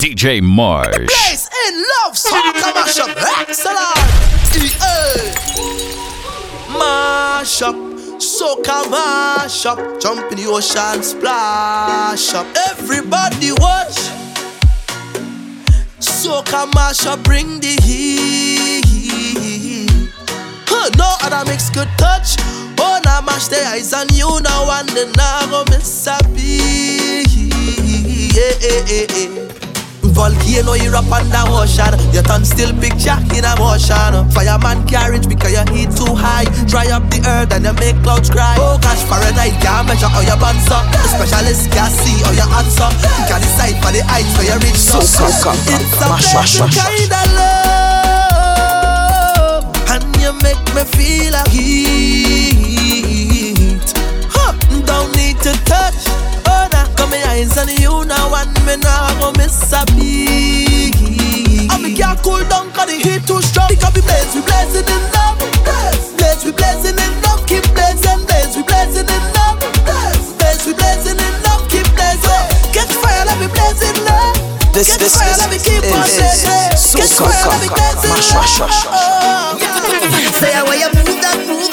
DJ Marsh. Place in love song mashup, Excellent. EA. Mash up. Soca mash up. Jump in the ocean, splash up. Everybody watch. Soca mash up, bring the heat. Huh, no other mix could touch. Oh, now mash the eyes on you now and then I go miss a beat. Yeah, yeah, yeah, yeah. Volcano, you up under ocean. Your tongue still picture in a motion. Fireman carriage because your heat too high. Dry up the earth and you make clouds cry. Oh gosh, paradise can't measure all your buns up. The specialist can't see how your hands up. You can decide for the eyes for your rich. So come, come, come, mash, mash, you make me feel a heat. Huh, don't need to touch brother. Come here, eyes on you now, and me now go miss a beat. And me can't cool down, cause the heat too strong. Because we blaze, we blazing in love. Blaze, blaze, we blazing in love. Keep blazing, blaze, we blazing in love. Blaze, blaze, we in love. Keep blazing. Catch fire, let me blaze it love. This, Catch this, fire, this, let me keep on blazing. Catch fire, let me blaze in love. Say, I want you move that move.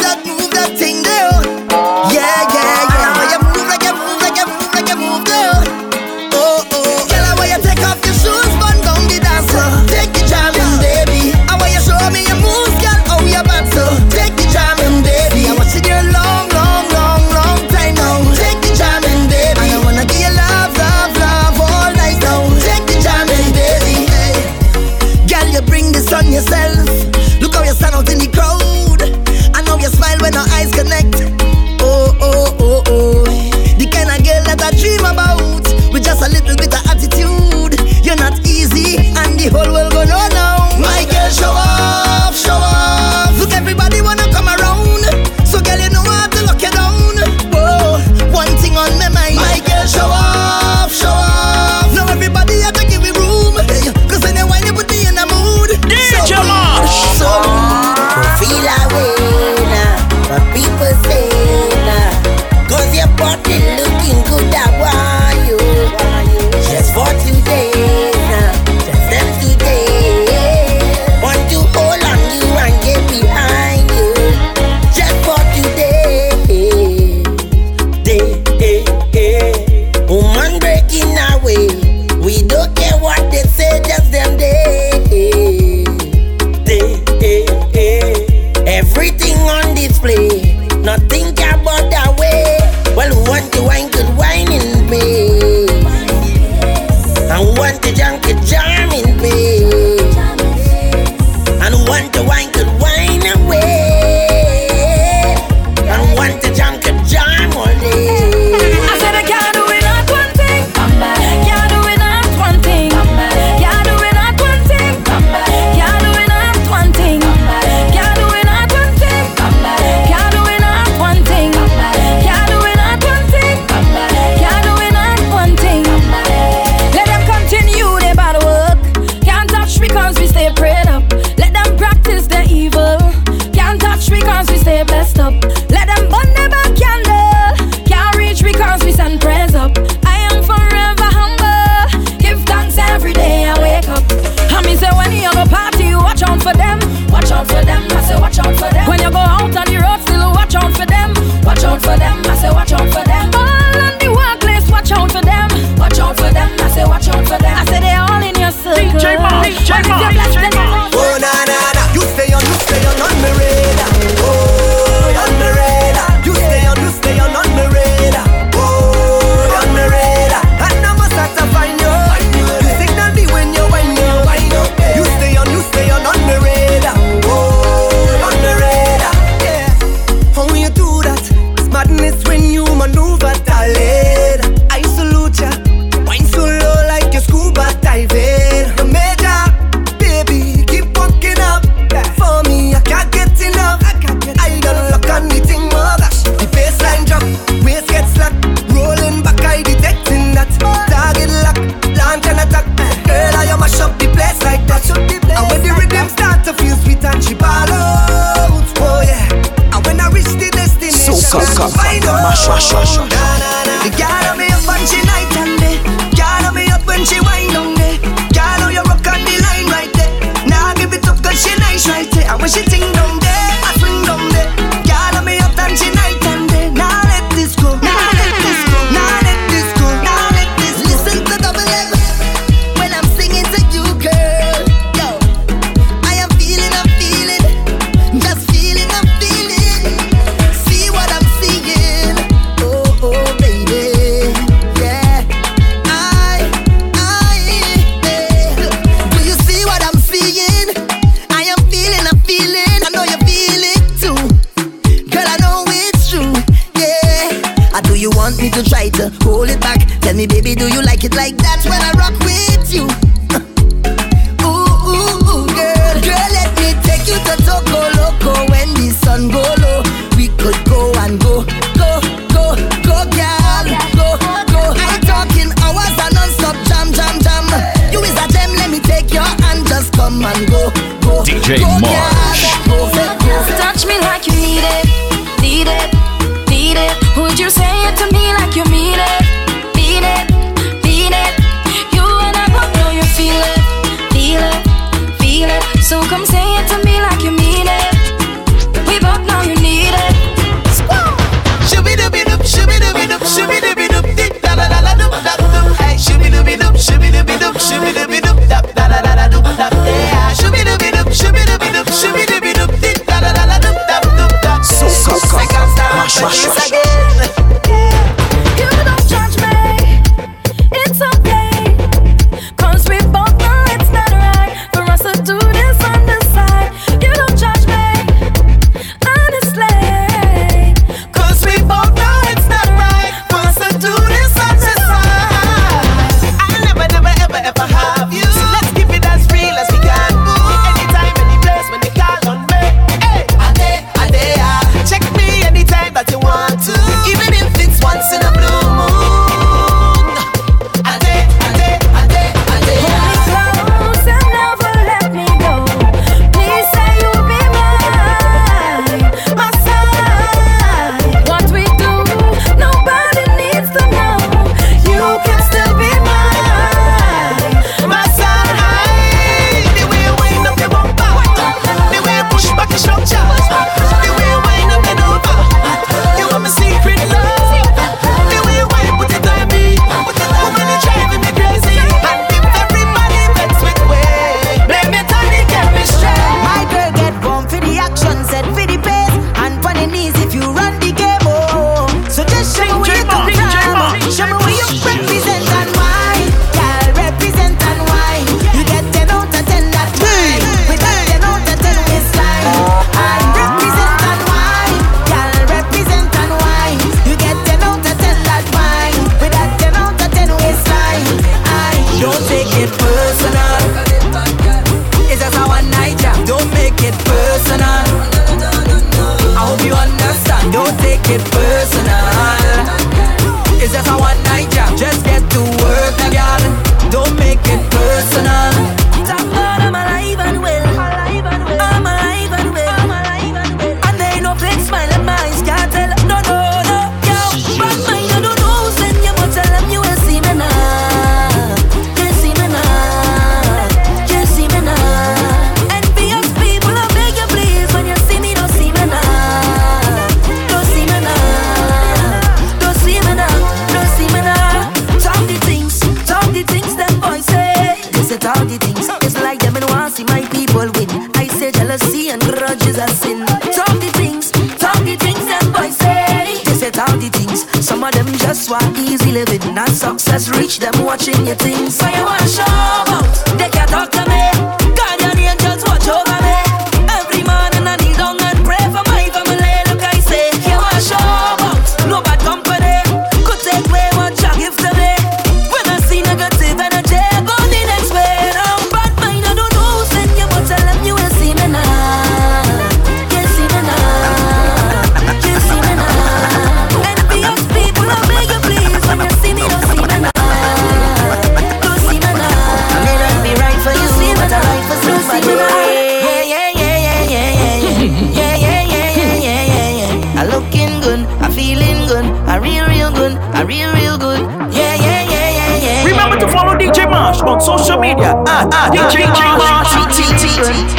good. I feeling good. I real real good. I real real good. Yeah yeah yeah yeah yeah. Remember to follow DJ Marsh on social media at ah, ah DJ Marsh.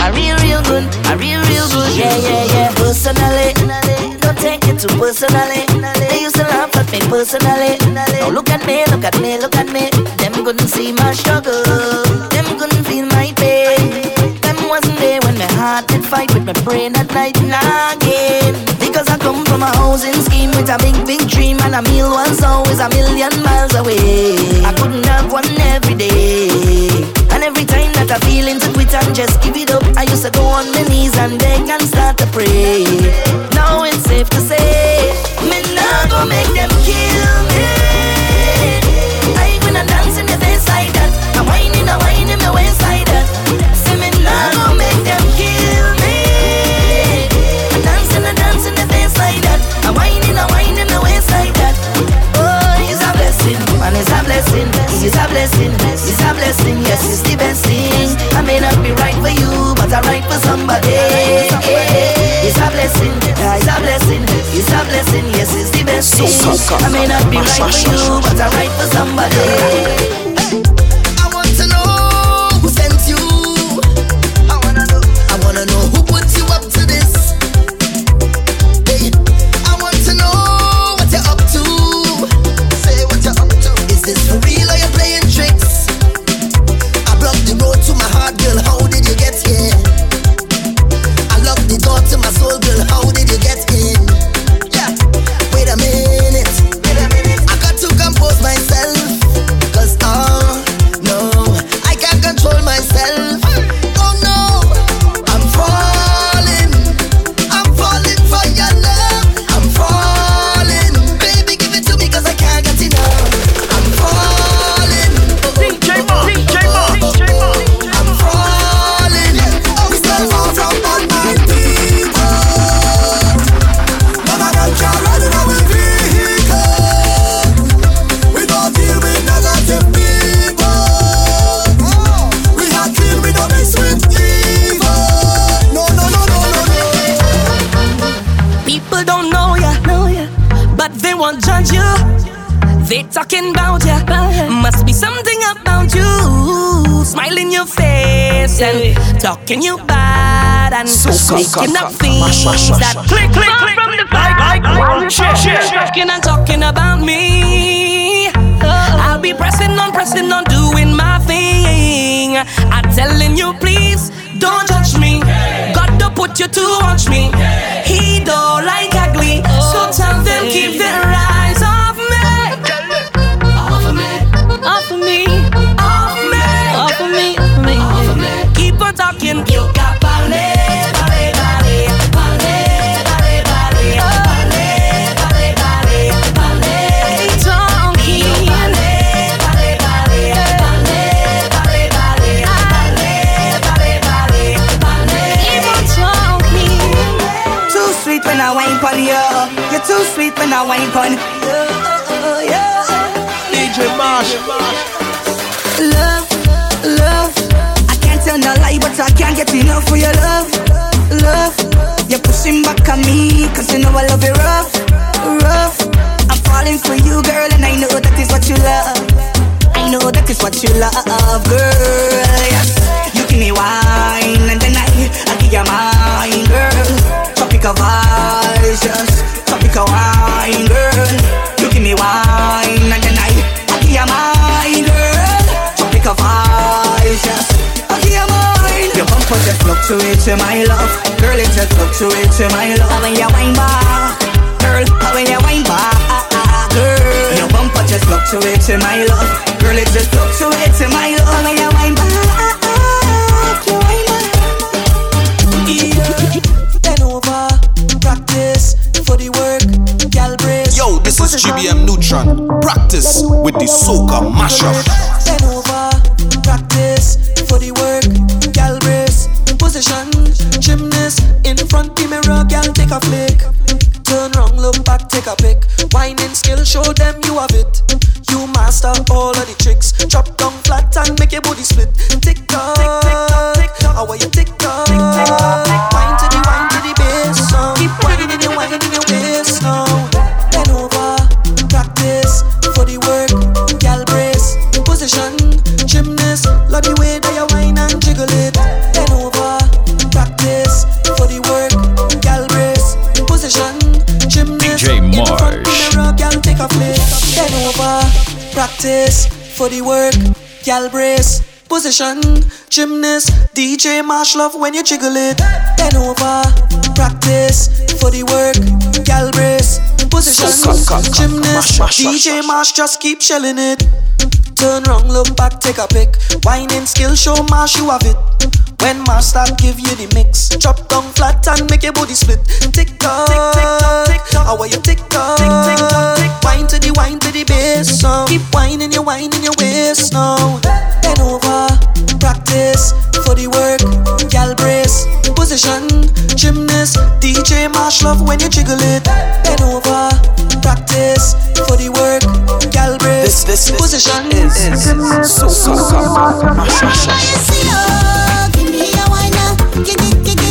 I real real good. I real real good. Yeah yeah yeah. Personally, don't take it too personally. They used to laugh at me personally. Now look at me, look at me, look at me. Them couldn't see my struggle. Them couldn't feel my pain. Them wasn't there when my heart did fight with my brain at night and again from a housing scheme with a big, big dream and a meal once always a million miles away. I couldn't have one every day. And every time that I feel into quit and just give it up, I used to go on my knees and beg and start to pray. Now it's safe to say blessing. It's a blessing, yes, it's the best thing. I may not be right for you, but I'm right for somebody. It's a blessing, it's a blessing, it's a blessing, yes, it's the best thing. I may not be right for you, but I'm right for somebody. Making up things that click, click, click the back. Like, talking and talking about me. I'll be pressing on, pressing on, doing my thing. I'm telling you, please don't judge me. God to put you to watch me. He don't like ugly, so tell them keep their eyes I wine you. DJ Marsh. Love, love I can't tell no lie, but I can't get enough for your love, love. You're pushing back on me, cause you know I love you rough, rough. I'm falling for you, girl, and I know that is what you love. I know that is what you love, girl, yes. You give me wine, and then I, I give you mine, girl. Tropical vibes, yes. Tropical wine, girl. You give me wine, and then I, I give you mine, girl. Tropical vibes, yes. Your bumper just fluctuates to my love. Girl, it just fluctuates to my love. When you wine back Girl, when you wine back Girl, your bumper just fluctuates to my love. Girl, it just fluctuates to my love. When you wine back You wine back is GBM Nutron Practice with the soca mashup Bend over Practice for the work position. Gymnast in front the mirror, girl, take a flick. Turn round, look back, take a pic. Whining skill, show them you have it. You master all of the tricks. Drop down flat and make your body split. Tick tock, tick tick tock, tick tock. How are you tick tock? Tick tick tock, position, gymnast. DJ Marsh love when you jiggle it, Then over, practice for the work, gal brace, position, gymnast. DJ Marsh just keep shelling it. Turn round, look back, take a pic. Whining skill, show Marsh you have it. When master give you the mix, drop down flat and make your body split. Tick tock, tick tick tock, tick tock. How are you tick tock, tick tick tock, tick. Wine to the wine to the bass now. Keep whining your wine in your waist now. Bend over, practice for the work. Gal brace, position, gymnast. DJ Marsh love when you jiggle it. Bend over, practice for the work. Gal brace, this, this, this position, is, is so so so. Mash mash mash. Give yeah, yeah, yeah.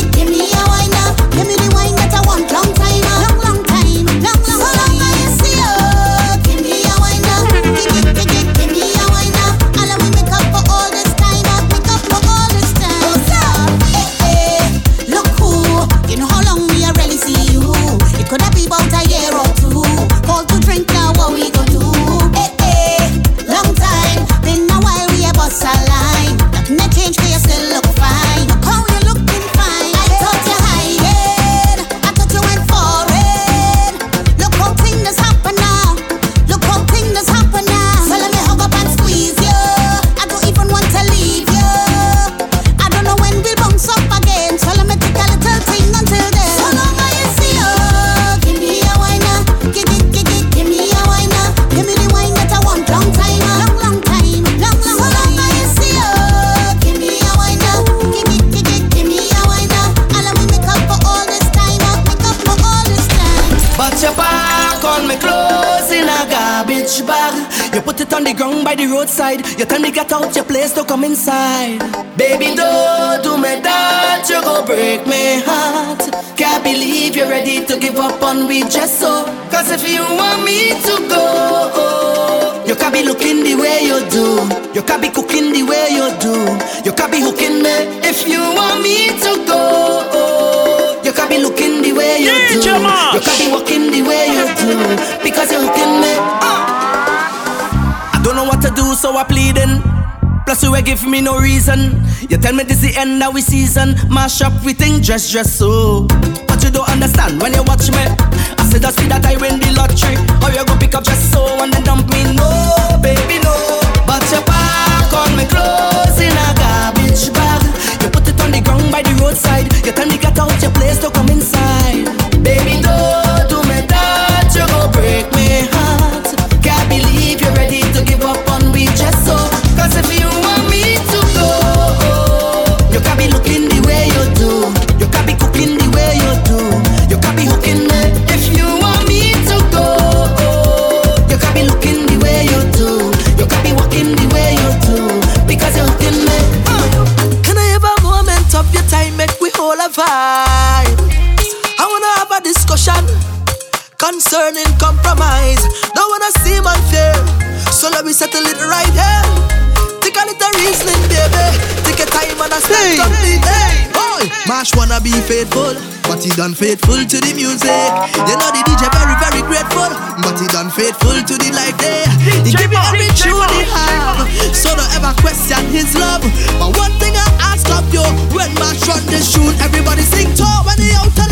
You tell me get out your place to come inside. Baby, don't do me that, you go break my heart. Can't believe you're ready to give up on me just so. Cause if you want me to go, you can be looking the way you do. You can be cooking the way you do. You can be hooking me if you want me to go. You can be looking the way you do. You can be walking the way you do. Because you're hooking me. Do, so I pleading. Plus you give me no reason. You tell me this the end of we season. Mash up we think dress dress so. But you don't understand when you watch me. I said that's see that I win the lottery. Or you go pick up just so and then dump me. No, baby, no. But you pack on me clothes in a garbage bag. You put it on the ground by the roadside. You tell me get out your place to come inside. Concerning compromise. Don't wanna see man fail, so let me settle it right here. Take a little reasoning, baby. Take your time and I stand on me. Hey, boy, Marsh wanna be faithful, but he done faithful to the music. You know the DJ very very grateful, but he done faithful to the life there. He give me every tune he have, so don't ever question his love. But one thing I ask of you, when Marsh run this tune, everybody sing tall when he out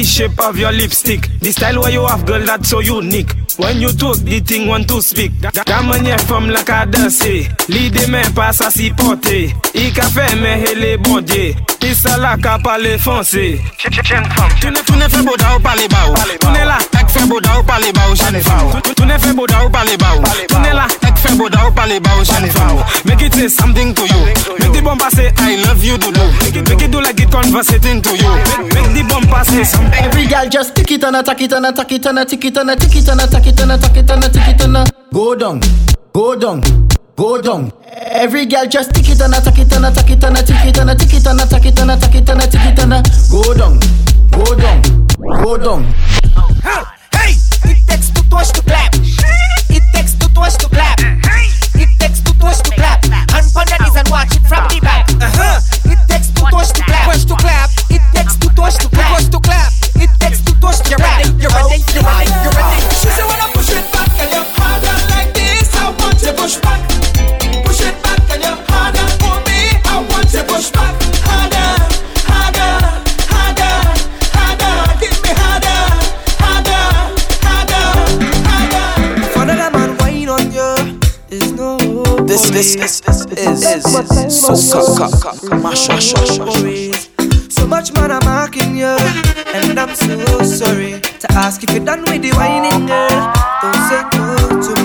the shape of your lipstick. The style where you have, girl, that's so unique. When you talk, the thing want to speak. Da manye fom la ka danse, li de men pa sa si pote. I ka fe hele body, eh. i a la ka pale fonse. tu ne fais boda ou pale ba Tu ne la, ek fais boda ou pale ba Tu ne fais boda ou pale ba ou for that parler bah au Make it say something to you Make the bumper say I love you do do Make it do like it conversating to you Make, make the bumper say something Every girl just tick it and attack it and attack it and attack it and attack it and attack it and attack it and attack it and Go down, go down, go down Every girl just tick it and attack it and attack it and attack it and attack it and attack it and attack it and attack it and Go down, go down, go down Hey! It takes two toes to clap It takes to clap. It takes two toes to clap. Watch it from the back. Uh huh. It takes two to clap. To clap. It takes two to clap. To clap. It takes two to clap. You're ready. You're ready. You're ready. You're ready. She said, when I push it back and you're harder like this, I want to push back. This, is this, this is so cuck, cuck, mash, mash, mash. So much man I'm marking you, and I'm so sorry to ask if you're done with the whining girl. Don't say no to me.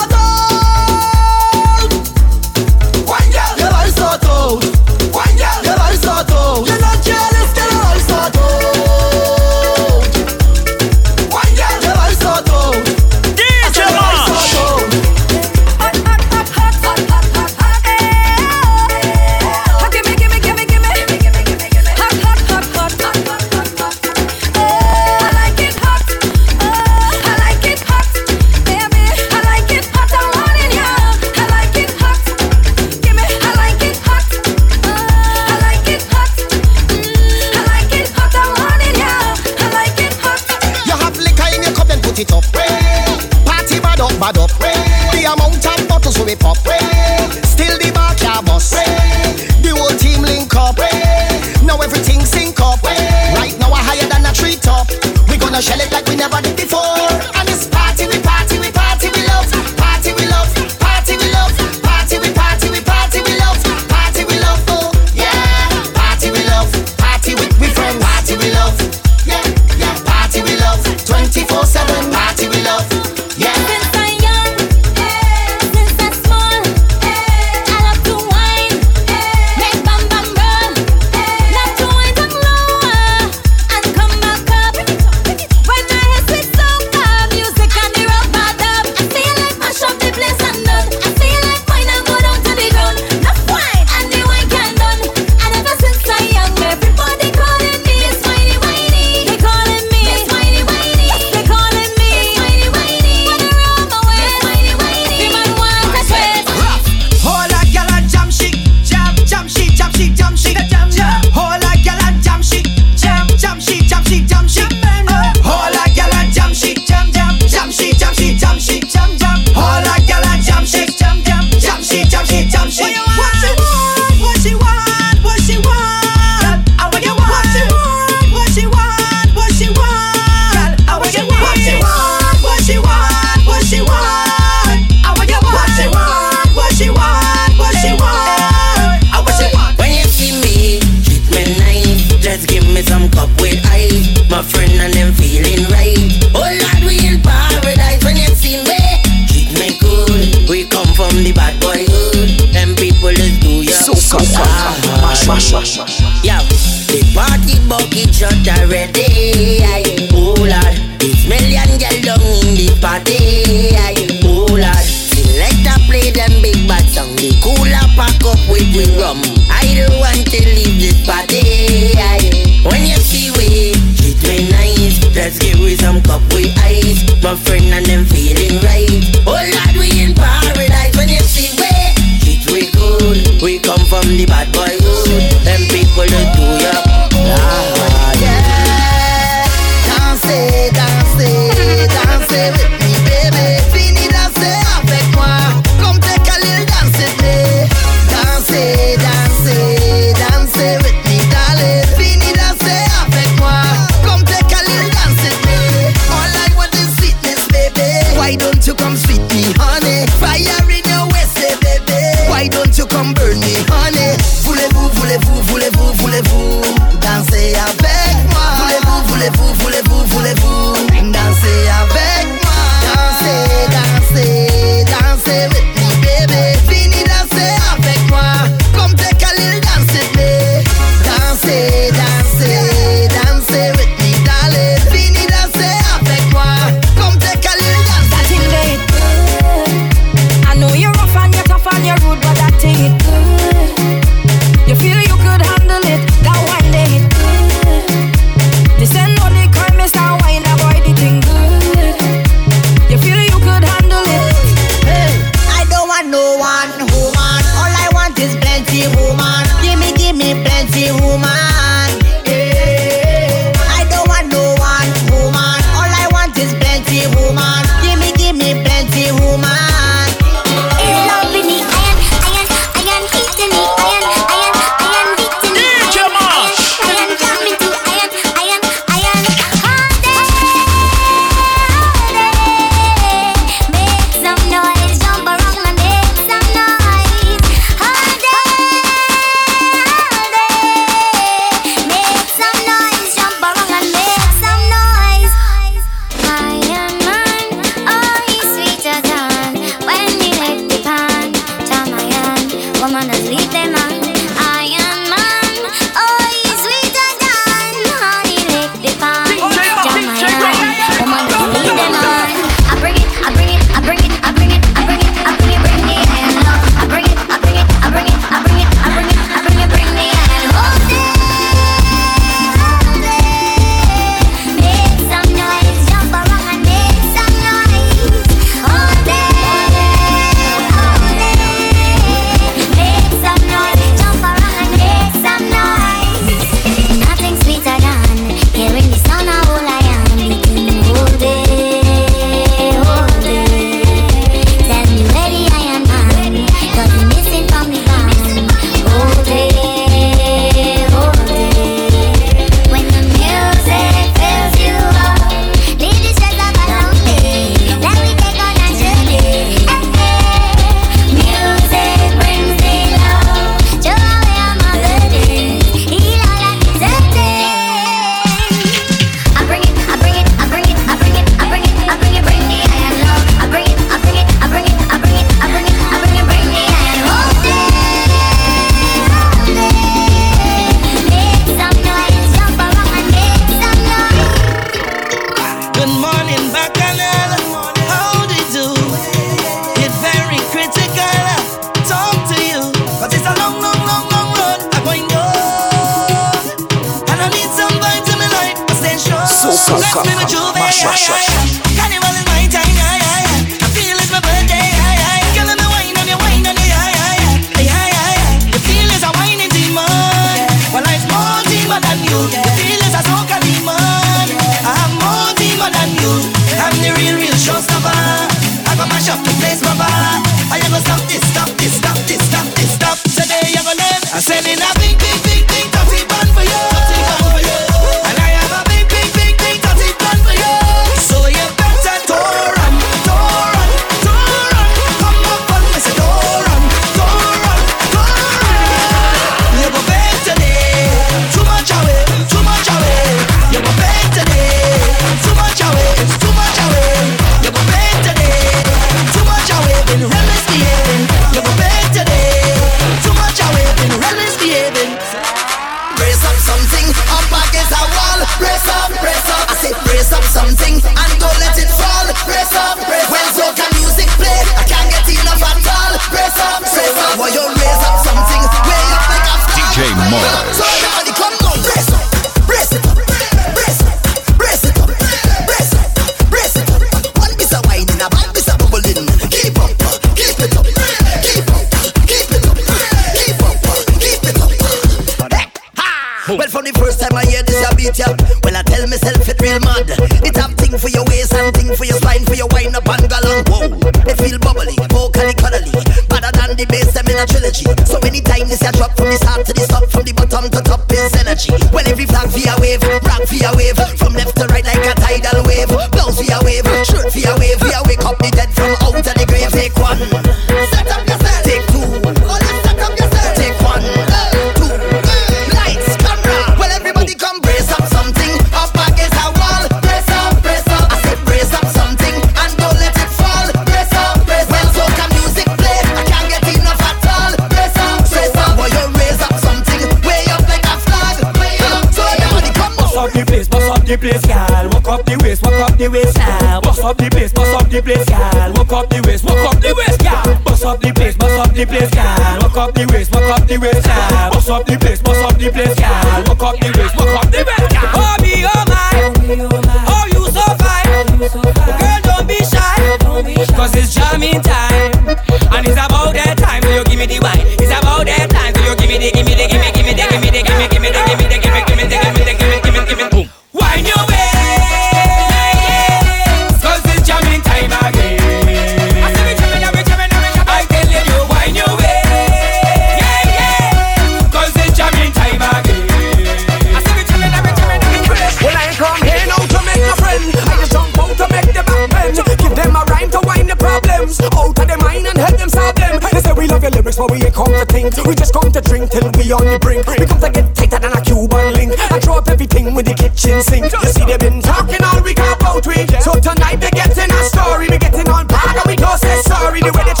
The way they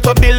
to the studio to build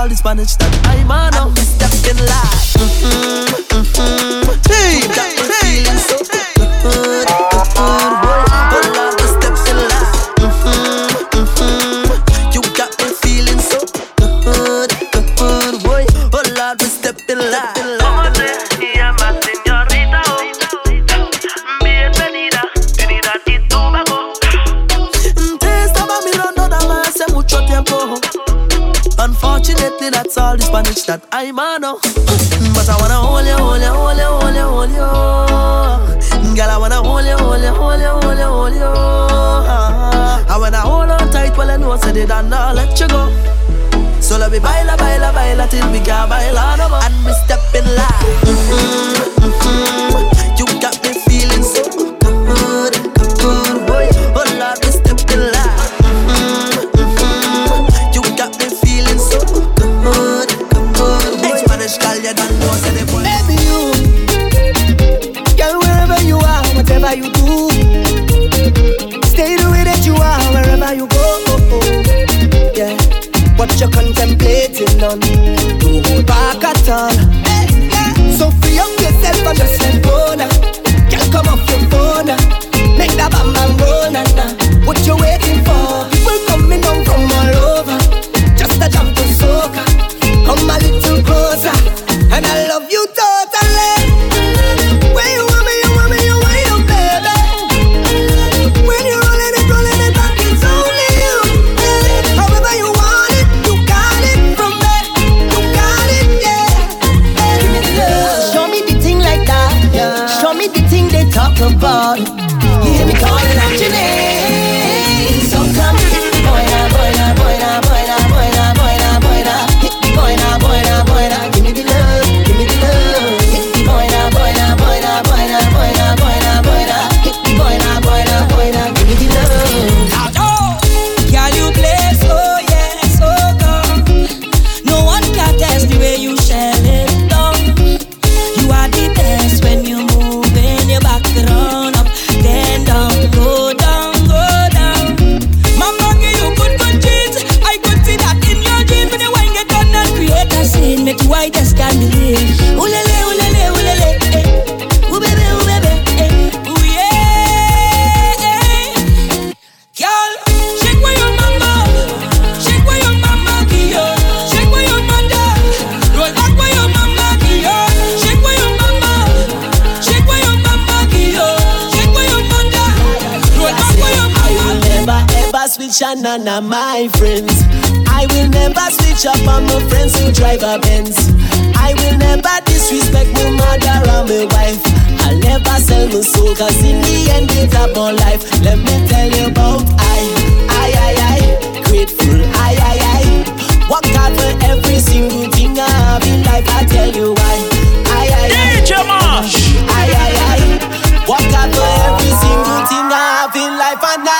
all the Spanish lately, that's all the Spanish that I'm on, But I wanna hold you, hold you, hold you, hold you, hold you. Girl, I wanna hold you, hold you, hold you, hold you, hold you. Uh-huh. And when I hold on tight, well, I know I said it, and I'll let you go. So let me baila, baila, baila till we can't baila no more. And we step in line. Mm-hmm. time my friends. I will never switch up on my friends who drive a Benz. I will never disrespect my mother or my wife. I'll never sell my soul, cause in the end it's about life. Let me tell you about I, I, I, I, grateful, I, I, I. Work out for every single thing I have in life, I tell you why. I, I, I, DJ Marsh. I, I, I, work out for every single thing I have in life, and I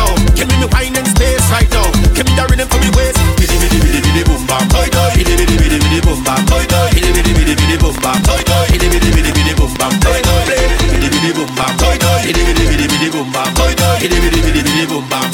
boom bam. Toy toy. Bidi bidi bidi bidi boom bam. Toy toy. Bidi bidi boom bam. Toy toy. Bidi bidi bidi bidi boom bam. Toy toy. Bidi bidi bidi bidi boom bam.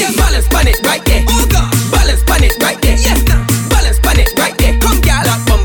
Yes. Balance pan it right there. Oh God. Balance pan it right there. Yes. Balance pan it right there. Come, girl, up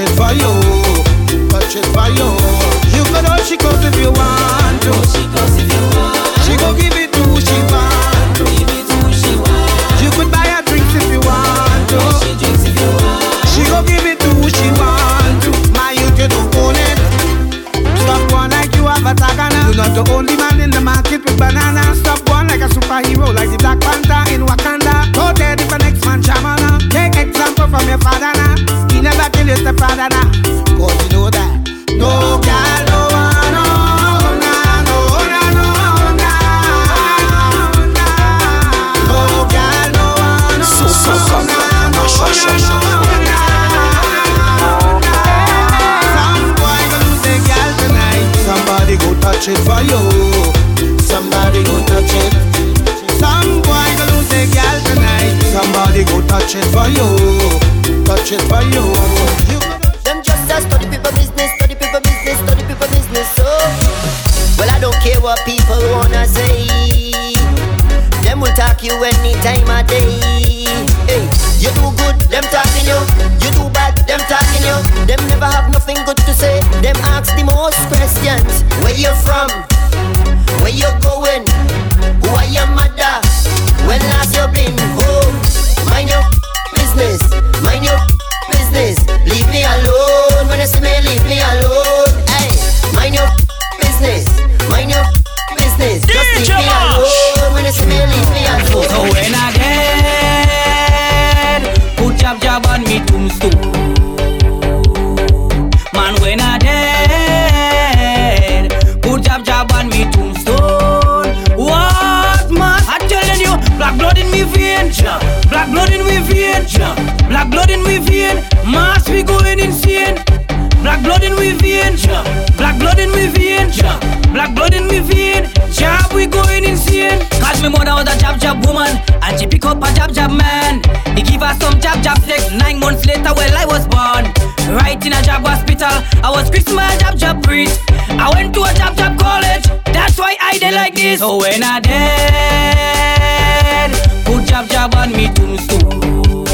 shit for you So when I dead, put jab jab on me tombstone.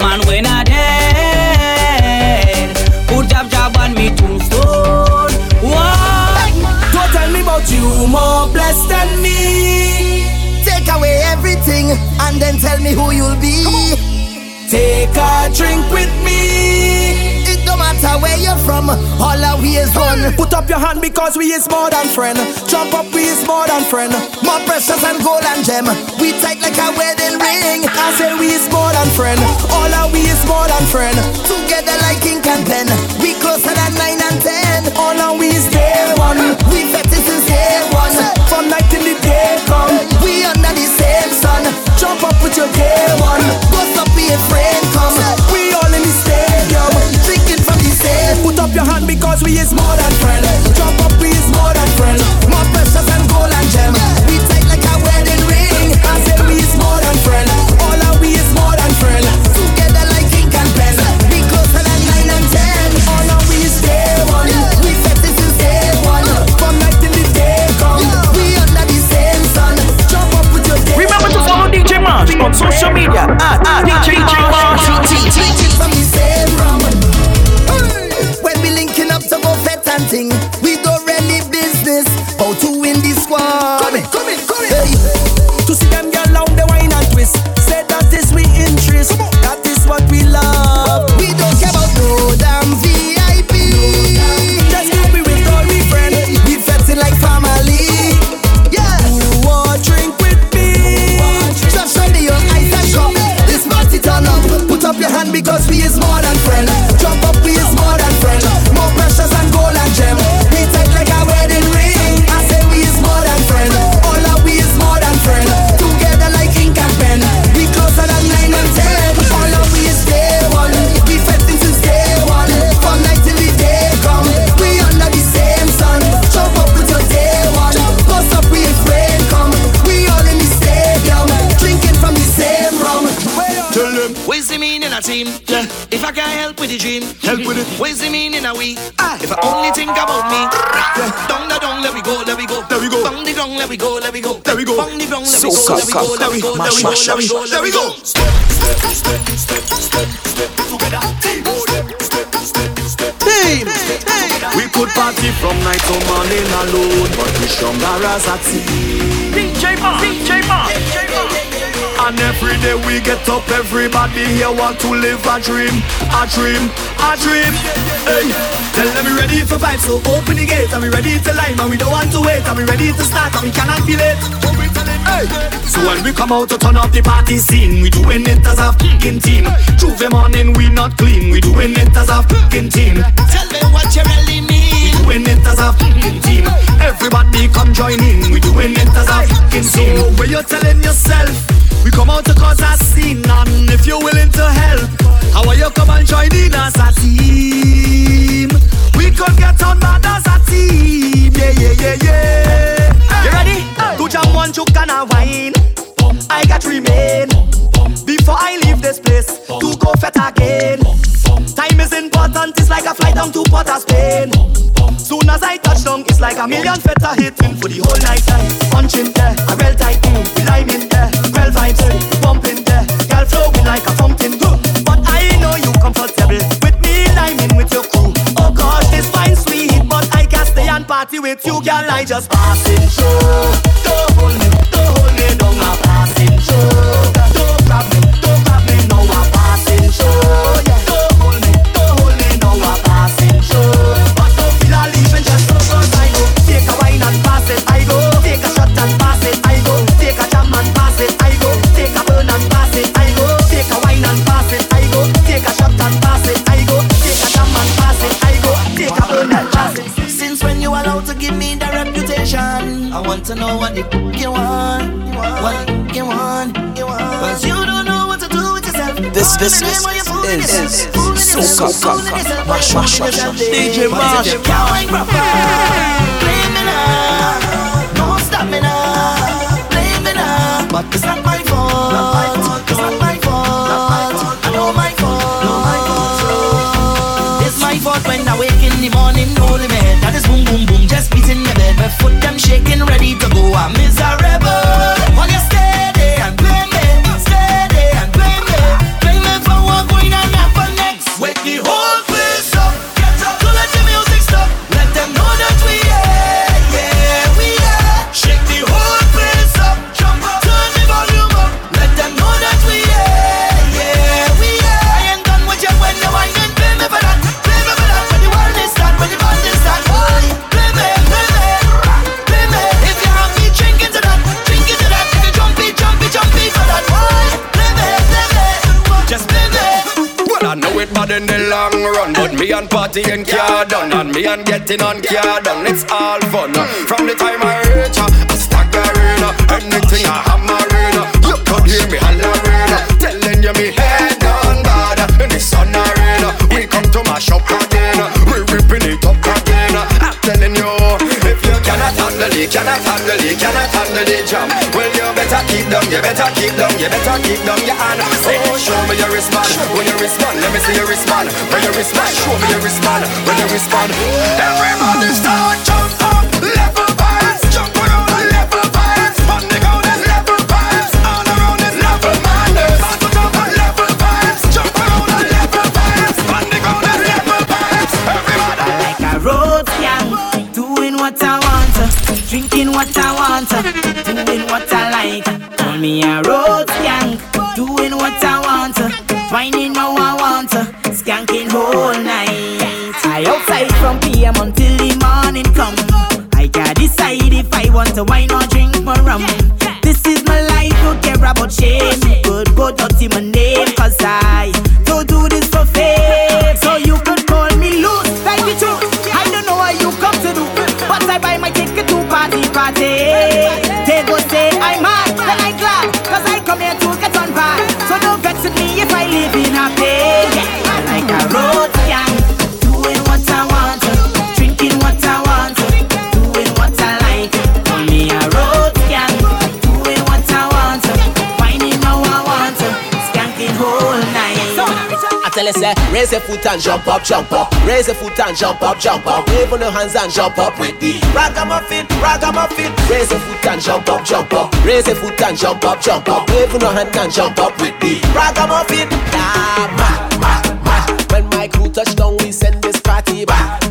Man, when I dead, put jab jab on me tombstone. What? Don't tell me about you more blessed than me. Take away everything and then tell me who you'll be. Take a drink where all our we is one. Put up your hand because we is more than friend. Jump up, we is more than friend. More precious than gold and gem. We tight like a wedding ring. I say we is more than friend. All our we is more than friend. Together like ink and pen. We closer than nine and ten. All our we is day one. We fet this since day one. From night till the day come. We under the same sun. Jump up with your day one. Bust up be a friend come. We all in the stadium. Same. Put up your hand because we is more than friend. Jump up, we is more than friend. More precious than gold and gem. Dream, Help with it. What's the meaning of we? If I only think about me, down the down, let we go, let we go, Let we go. Bang the ground, let we go, let we go, Let we go. Bang the ground, let we go, Soca, let we go, soca, let we go, let mash, we go, mash, let we mash. go, let we go. Team. We could party from night to morning alone, but we stronger as a team. DJ Marsh. DJ Marsh. And every day we get up, everybody here want to live a dream, a dream, a dream. Hey, tell them we ready for vibes, so open the gate. And we ready to line, and we don't want to wait. And we ready to start, and we cannot be late. Hey. So when we come out to turn up the party scene, we doing it as a fucking team. Tuesday morning we not clean, we doing it as a fucking team. Tell them what you really mean. doing it as a fucking team. Everybody come join in. We doing it as a fucking team. So when you're telling yourself, we come out to cause a scene, and if you're willing to help, how are you come and join in as a team? We could get on bad as a team. Yeah, yeah, yeah, yeah. You ready? To jam one chook and a wine. I got remain before I leave this place to go fet again. Time is important, it's like a flight down to Port of Spain. Soon as I touch down, it's like a million feta hitting for the whole night time. Punching there, a real tight, mm, lime in like a fountain. But I know you comfortable with me liming with your crew. Oh gosh, this fine sweet, but I can't stay and party with you, girl. I just passing through. To know what the you want, what you want, Cause you don't know what to do with yourself. This, this, this is yourself. Fooling so yourself, cock, fooling cock, yourself. mash, mash, mash, mash. DJ But Marsh. if you Can't wine proper. Blame me. Don't stop me now. Me and car done, and me and getting on car done. It's all fun. From the time I reach, uh, I staggering, uh, anything I hammering. uh, You could hear me hollering, telling you me head on bad in the sun arena. We come to mash up again, we ripping it up again. I'm telling you, if you cannot handle it, cannot handle it, cannot handle the jam, well better keep down, you better keep down, you better keep down your hand. Oh, show me your wristband, when you respond, let me see your wristband. When you respond, show me your wristband, when you respond. Everybody start jump me a road gang, doing what I want, uh, finding how I want, uh, skanking whole night. I outside from PM until the morning come. I can decide if I want to wine or drink more rum. This is my life, don't care about shame. Good, go dirty my name, cause I Say, raise your foot and jump up, jump up. Raise your foot and jump up, jump up. Wave on your hands and jump up with the ragamuffin, ragamuffin. Raise your foot and jump up, jump up. Raise your foot and jump up, jump up. Wave on your hand and jump up with the ragamuffin. Yeah, ma, ma, ma. When my crew touch down, we send this party back.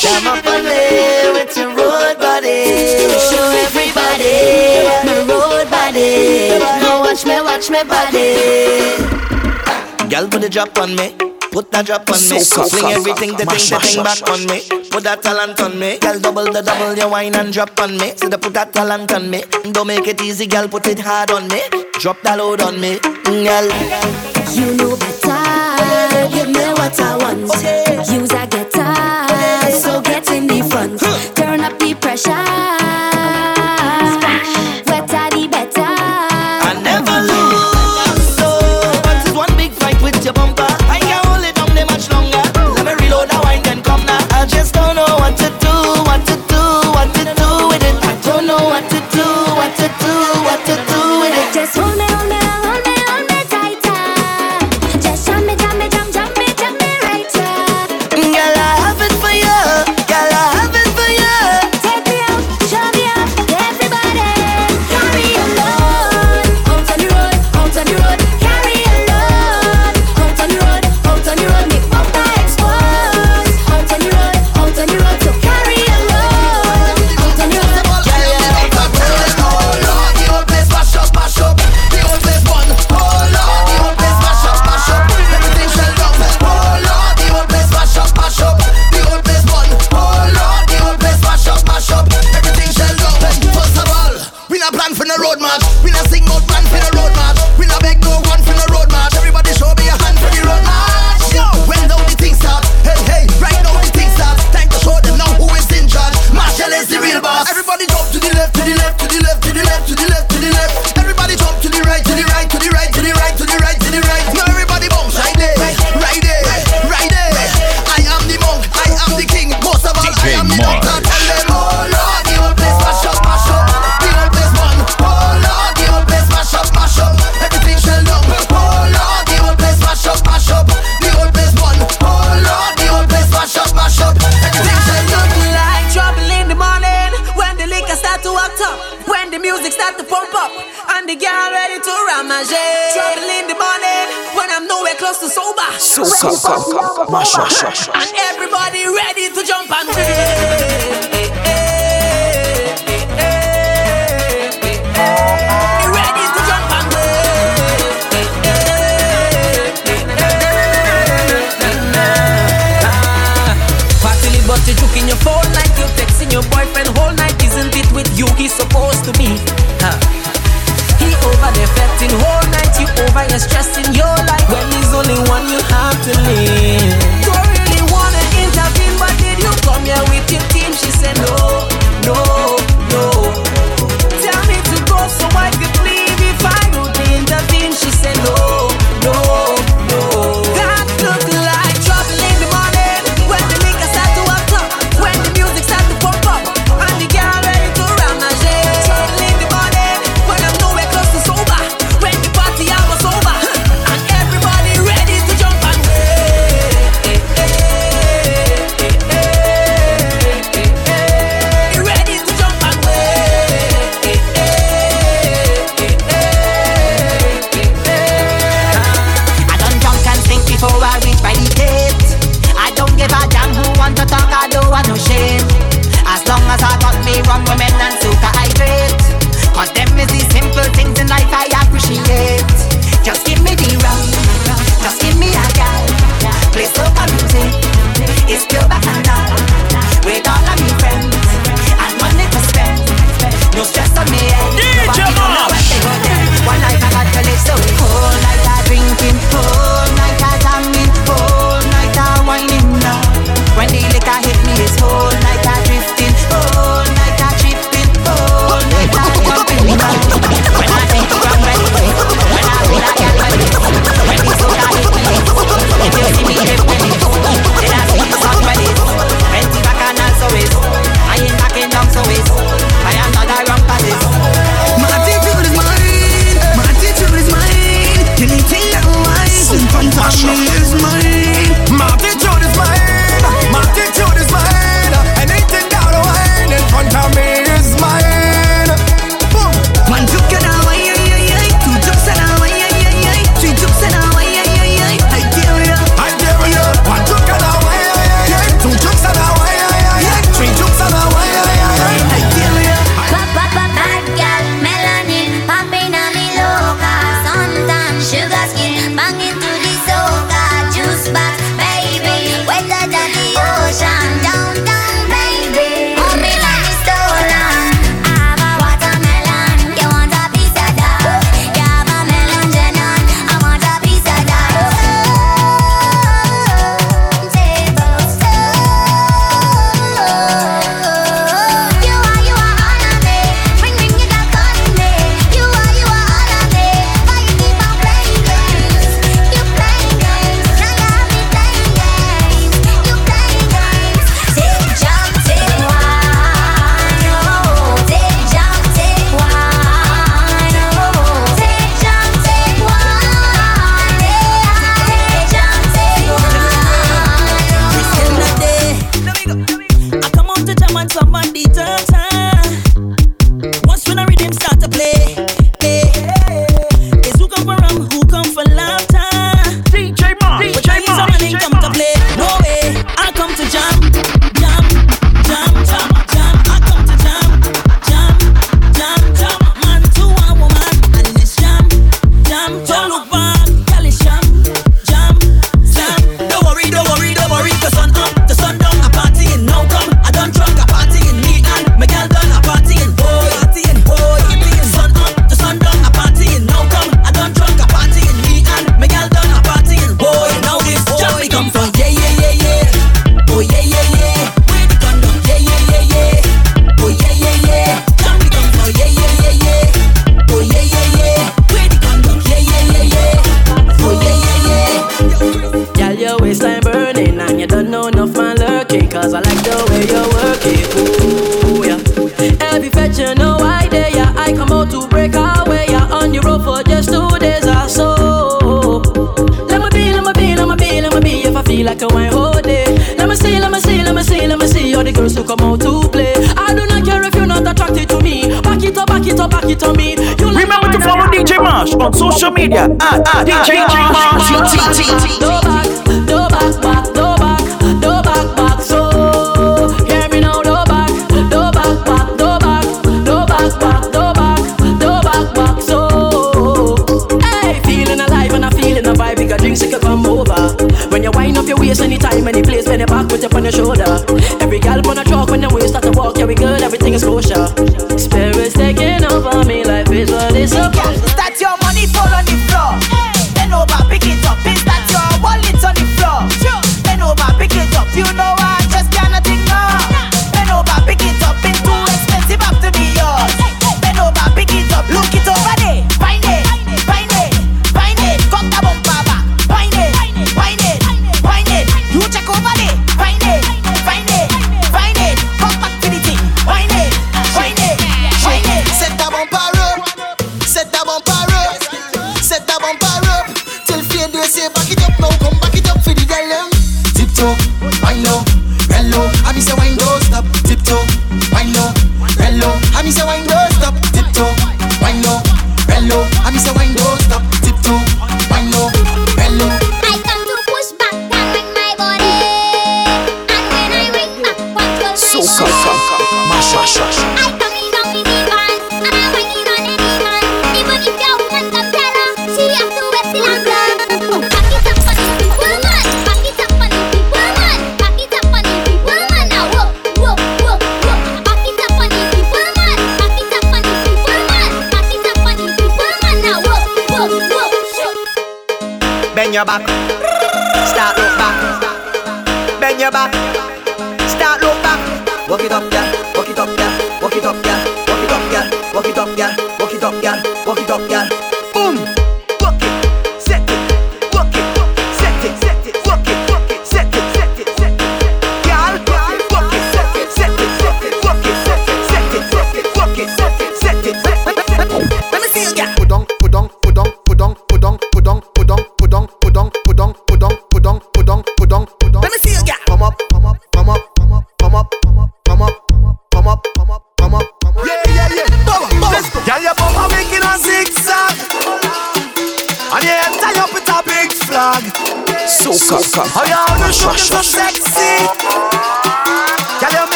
Come up on me with your road body. Show everybody my road body. Now watch me, watch me body. Girl, put the drop on me. Put that drop on me. Fling everything, the thing, the thing back on me. Put that talent on me. Girl, double the double, your wine and drop on me. So the put that talent on me. Don't make it easy, girl, put it hard on me. Drop that load on me, mm, girl. You know better. Give me what I want. Okay. Use a getter, so get in the front. Turn up the pressure. mash, mash, mash, And everybody ready to jump and dance. You're your phone like you're texting your boyfriend whole night. Isn't it with you he's supposed to be? Huh. He over there whole whatever you're stressing your life when there's only one you have to live. Don't really wanna intervene, but did you come here with your team? She said no.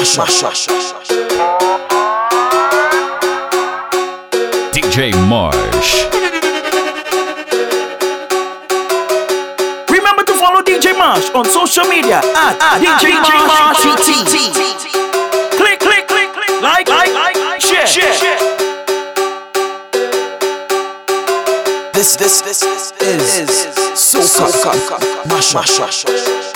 Mashup. Mashup. DJ Marsh. Remember to follow DJ Marsh on social media at, at DJ, DJ Marsh. Marsh. Click, click, click, click, like, like, like, share, share. share. This, this, this, this is, is Soca Mashup. Mashup.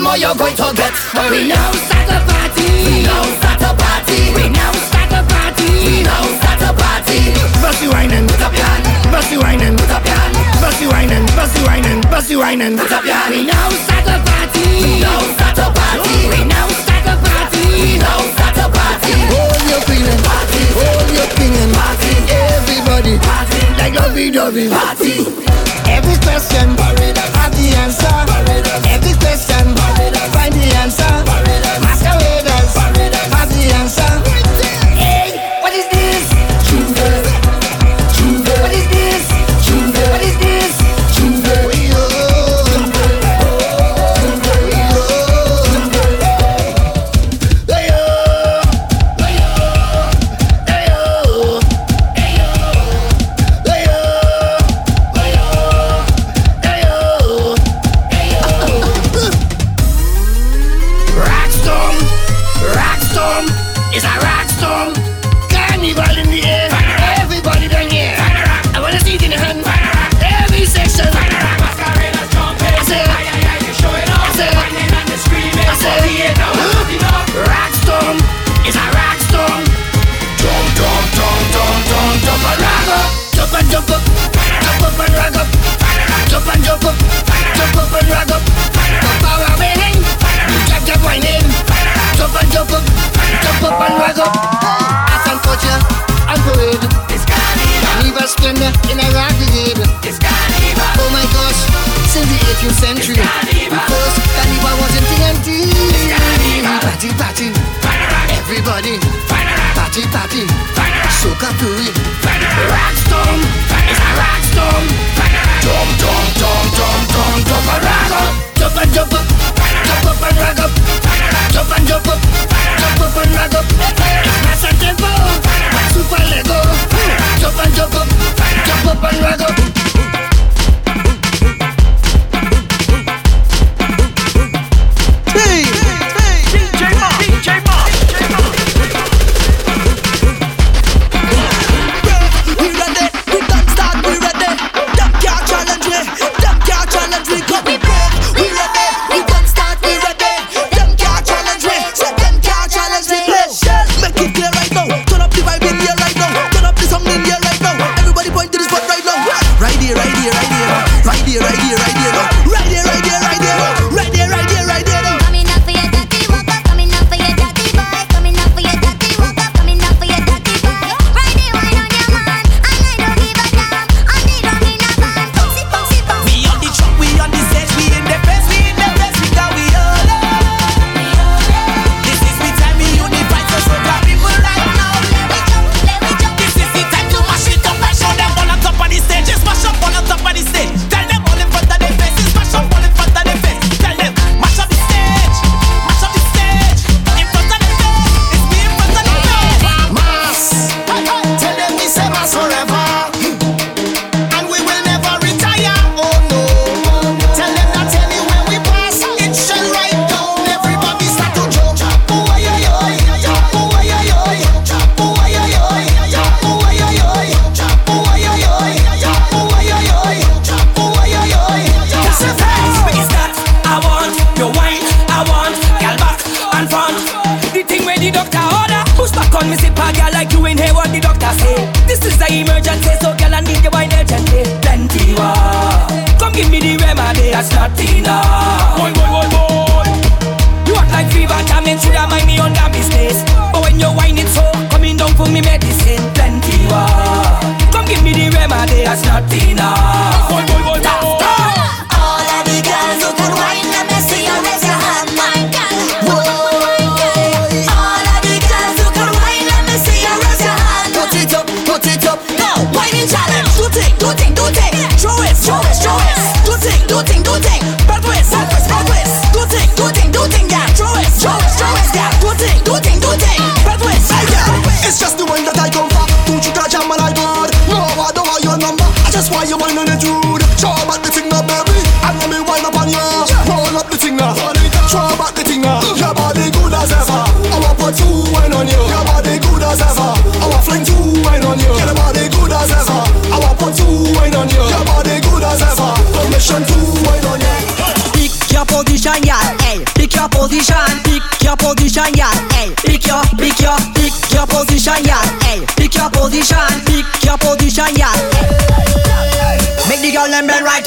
one more you're going to get. We now start a party. We now start a party. We now start a party. We now start a party. Bossy whining, put up your hand. Bossy whining, put up your hand. Bossy whining, bossy whining, bossy whining, put up your hand. We now start a party. We now start a party. We now start a party. We now start a party. Hold your feeling, party. Hold your feeling, party. Everybody, party. Like lovey-dovey, party.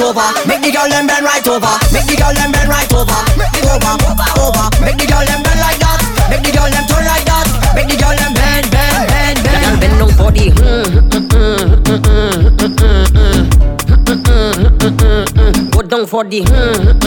over. Make the girl them bend right over. Make the girl them bend right over. Over, over. Make the girl them bend like that. Make the girl them turn like that. Make the girl them bend, bend, bend, bend. Girl bend no body. Go down for the.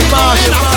the marshal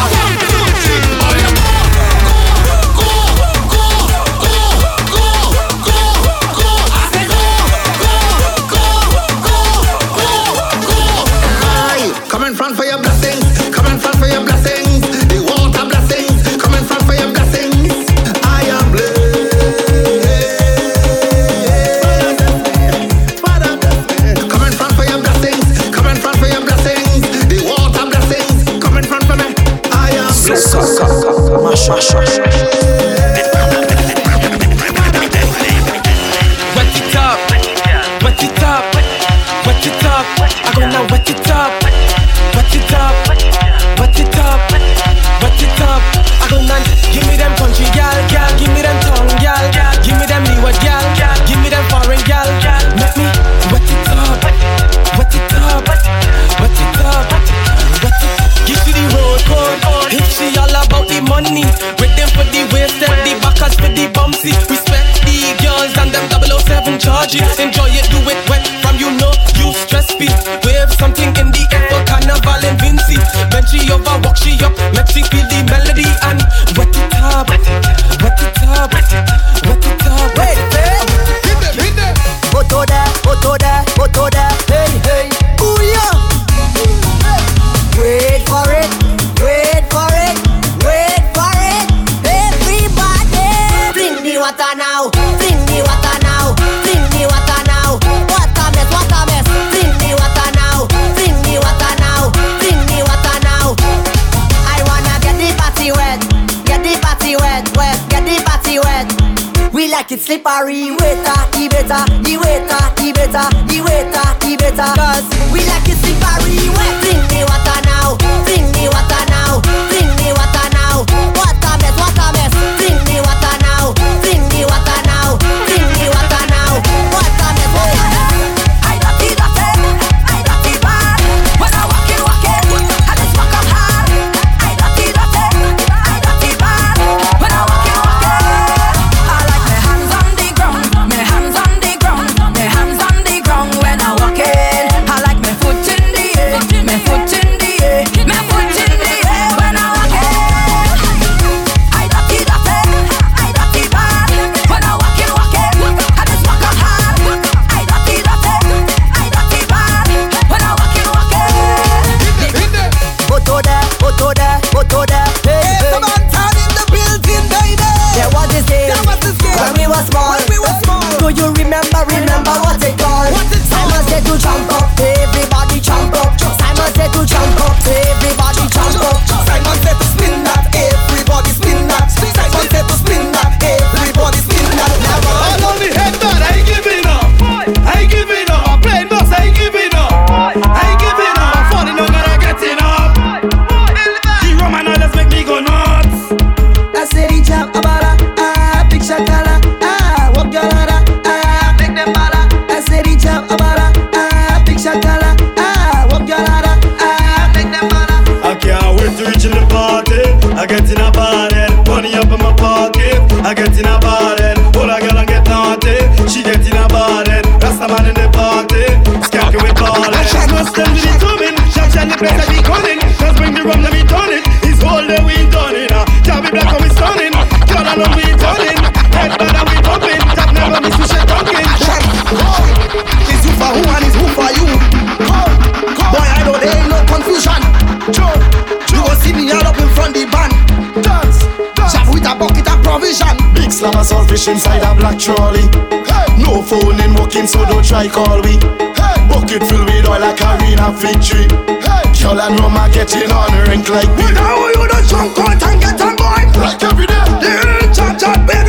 fish inside a black trolley. Hey. No phone in walking, so don't try call me. Hey. Bucket filled with oil like Arena Victory. Hey. Girl and rum getting on rink like we. Now you don't drunk out and get on boy. Like every day. Little cha-cha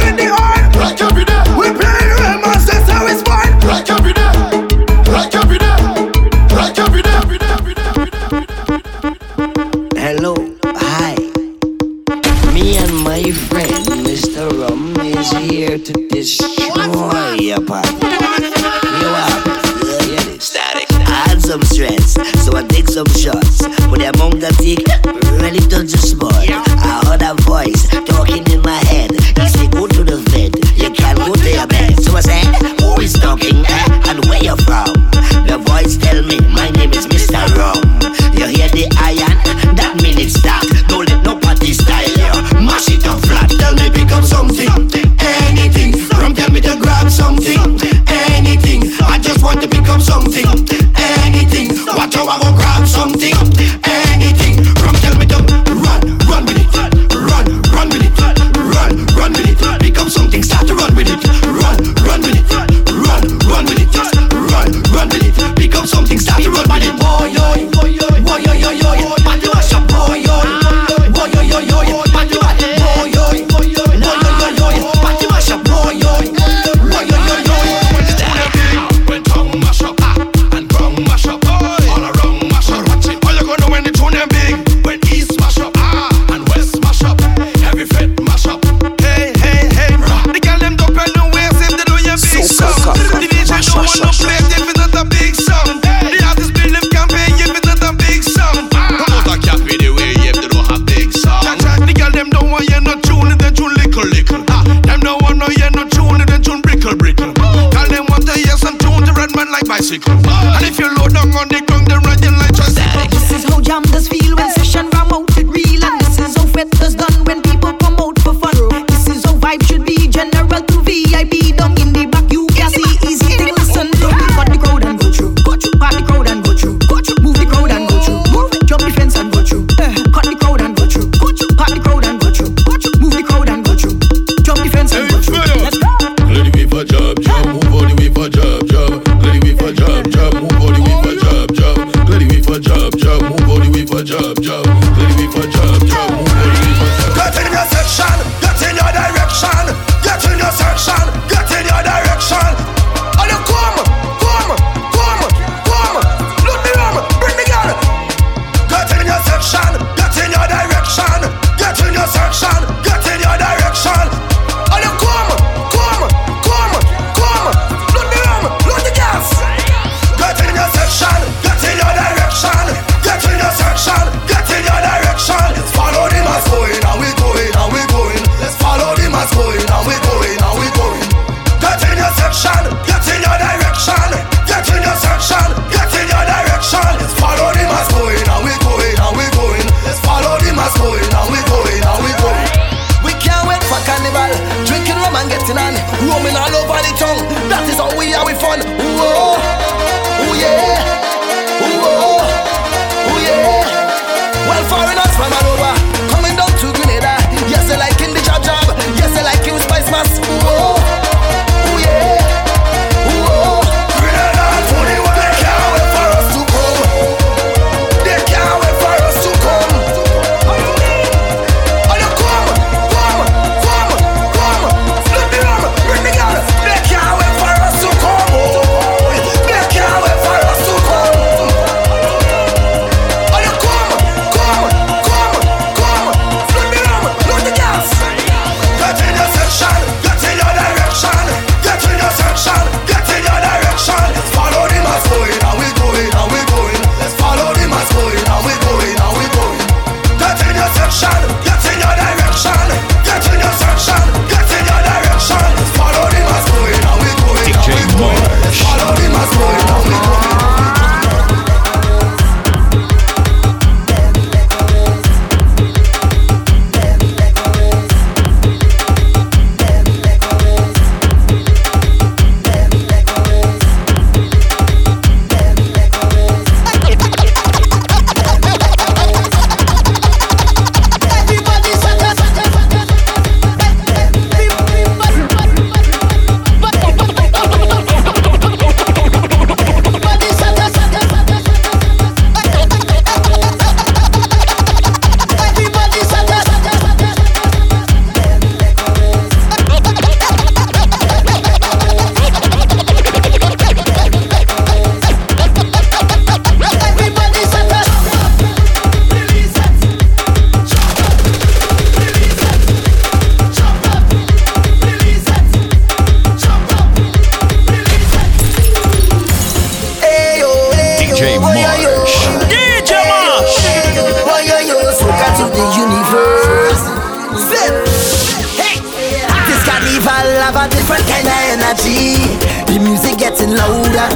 ya.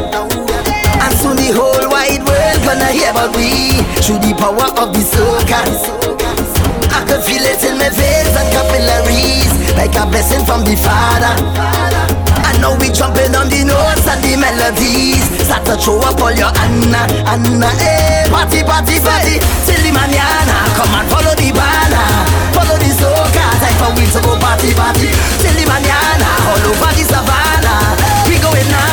And soon the whole wide world gonna hear about we through the power of the soca. I can feel it in my veins and capillaries like a blessing from the Father. I know we jumping on the notes and the melodies. Start to throw up all your Anna, Anna, eh? Hey, party, party, party till the manana. Come and follow the banner follow the soca. Say for we to go party party Till the manana, all over the savannah We going now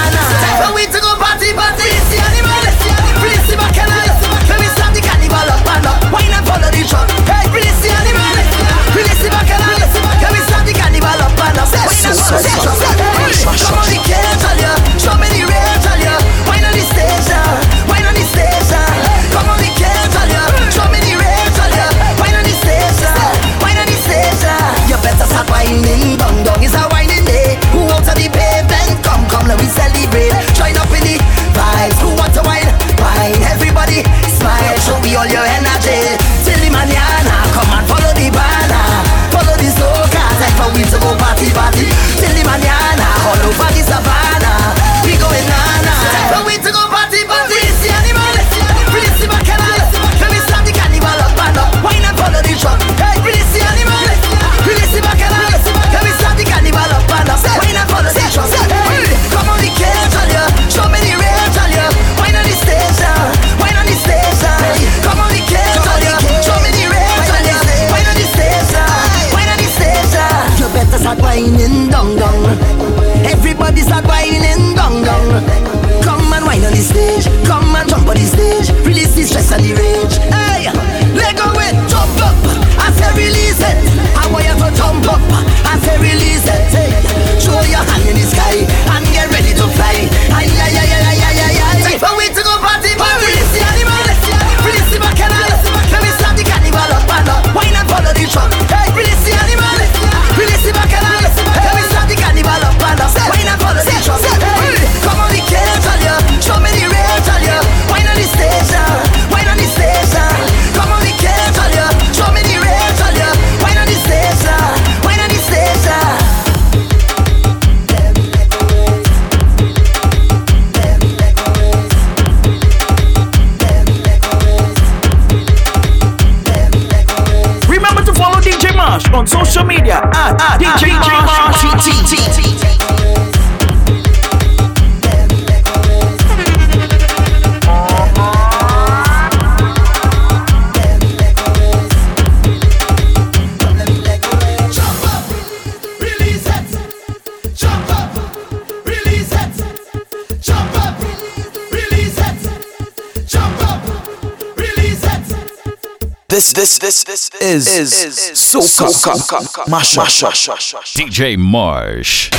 coloration Hey, release the animal. Release the cannibal up and up session the stage, come and jump on the stage, release the stress and the rage. Hey, let go it, jump up, I say release it. I want you to jump up, I say release it. This, this, this, is, is, is Soca, Mash, mash, mash, DJ Marsh.